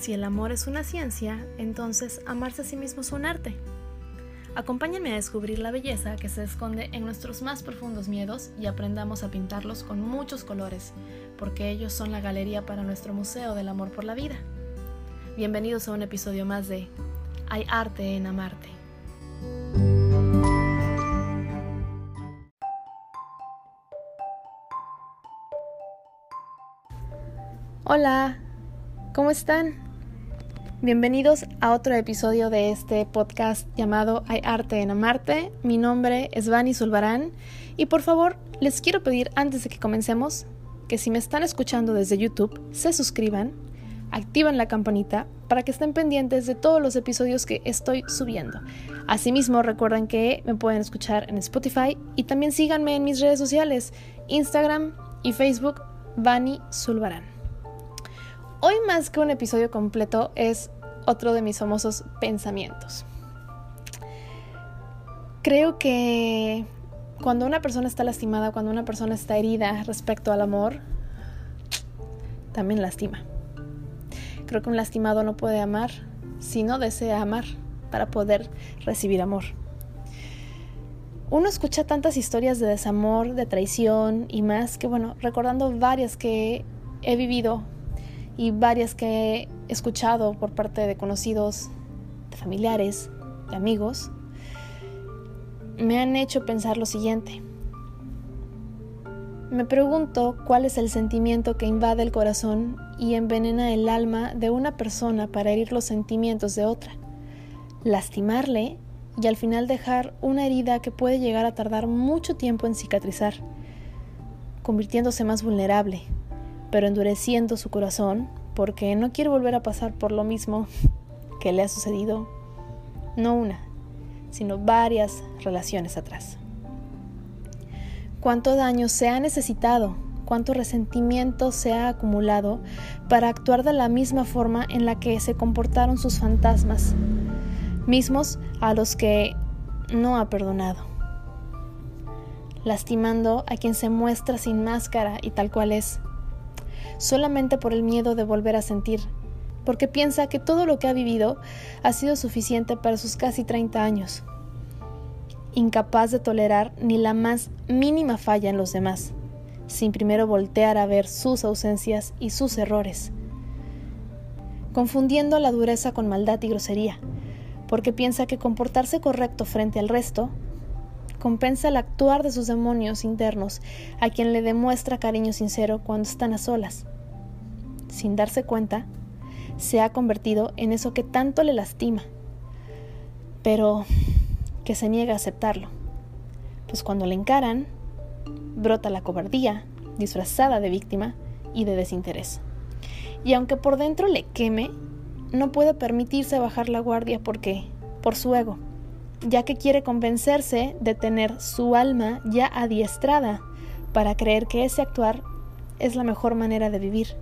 Si el amor es una ciencia, entonces amarse a sí mismo es un arte. Acompáñenme a descubrir la belleza que se esconde en nuestros más profundos miedos y aprendamos a pintarlos con muchos colores, porque ellos son la galería para nuestro Museo del Amor por la Vida. Bienvenidos a un episodio más de Hay arte en amarte. Hola, ¿cómo están? Bienvenidos a otro episodio de este podcast llamado Hay arte en amarte. Mi nombre es Vani Zulbarán y por favor les quiero pedir antes de que comencemos que si me están escuchando desde YouTube se suscriban, activen la campanita para que estén pendientes de todos los episodios que estoy subiendo. Asimismo recuerden que me pueden escuchar en Spotify y también síganme en mis redes sociales, Instagram y Facebook, Vani Zulbarán. Hoy más que un episodio completo es otro de mis famosos pensamientos. Creo que cuando una persona está lastimada, cuando una persona está herida respecto al amor, también lastima. Creo que un lastimado no puede amar si no desea amar para poder recibir amor. Uno escucha tantas historias de desamor, de traición y más que bueno, recordando varias que he vivido y varias que he escuchado por parte de conocidos, de familiares, de amigos, me han hecho pensar lo siguiente. Me pregunto cuál es el sentimiento que invade el corazón y envenena el alma de una persona para herir los sentimientos de otra, lastimarle y al final dejar una herida que puede llegar a tardar mucho tiempo en cicatrizar, convirtiéndose más vulnerable, pero endureciendo su corazón porque no quiere volver a pasar por lo mismo que le ha sucedido no una, sino varias relaciones atrás. Cuánto daño se ha necesitado, cuánto resentimiento se ha acumulado para actuar de la misma forma en la que se comportaron sus fantasmas, mismos a los que no ha perdonado, lastimando a quien se muestra sin máscara y tal cual es, solamente por el miedo de volver a sentir, porque piensa que todo lo que ha vivido ha sido suficiente para sus casi 30 años, incapaz de tolerar ni la más mínima falla en los demás, sin primero voltear a ver sus ausencias y sus errores, confundiendo la dureza con maldad y grosería, porque piensa que comportarse correcto frente al resto compensa el actuar de sus demonios internos a quien le demuestra cariño sincero cuando están a solas. Sin darse cuenta, se ha convertido en eso que tanto le lastima, pero que se niega a aceptarlo. Pues cuando le encaran, brota la cobardía, disfrazada de víctima y de desinterés. Y aunque por dentro le queme, no puede permitirse bajar la guardia porque, por su ego, ya que quiere convencerse de tener su alma ya adiestrada para creer que ese actuar es la mejor manera de vivir,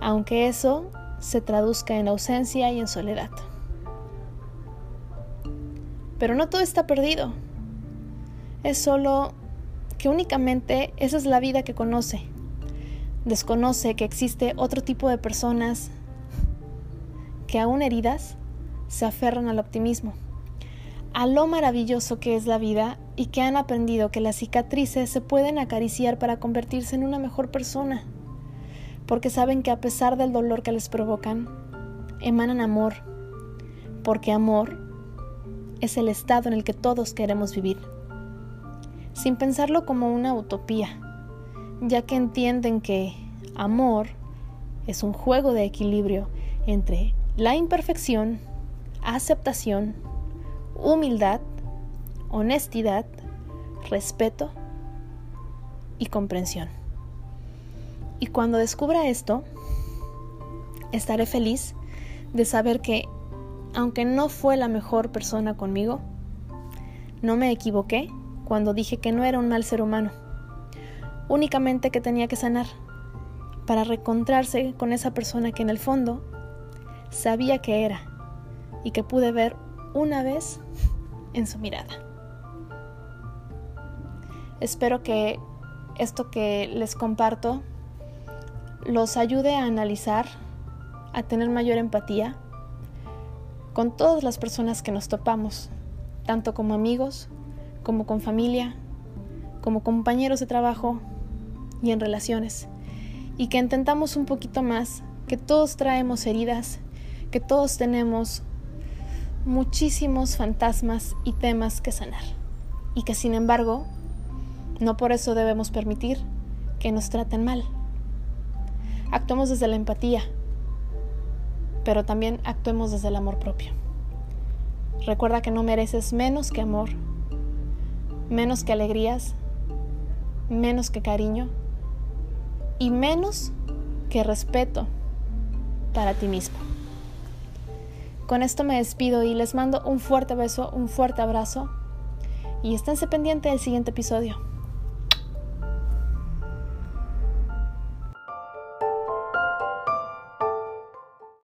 aunque eso se traduzca en ausencia y en soledad. Pero no todo está perdido, es solo que únicamente esa es la vida que conoce. Desconoce que existe otro tipo de personas que aún heridas se aferran al optimismo a lo maravilloso que es la vida y que han aprendido que las cicatrices se pueden acariciar para convertirse en una mejor persona, porque saben que a pesar del dolor que les provocan, emanan amor, porque amor es el estado en el que todos queremos vivir, sin pensarlo como una utopía, ya que entienden que amor es un juego de equilibrio entre la imperfección, aceptación, humildad, honestidad, respeto y comprensión. Y cuando descubra esto, estaré feliz de saber que, aunque no fue la mejor persona conmigo, no me equivoqué cuando dije que no era un mal ser humano, únicamente que tenía que sanar para reencontrarse con esa persona que en el fondo sabía que era y que pude ver una vez en su mirada. Espero que esto que les comparto los ayude a analizar, a tener mayor empatía con todas las personas que nos topamos, tanto como amigos, como con familia, como compañeros de trabajo y en relaciones, y que intentamos un poquito más, que todos traemos heridas, que todos tenemos muchísimos fantasmas y temas que sanar, y que sin embargo, no por eso debemos permitir que nos traten mal. Actuemos desde la empatía, pero también actuemos desde el amor propio. Recuerda que no mereces menos que amor, menos que alegrías, menos que cariño y menos que respeto para ti mismo. Con esto me despido y les mando un fuerte beso, un fuerte abrazo y esténse pendientes del siguiente episodio.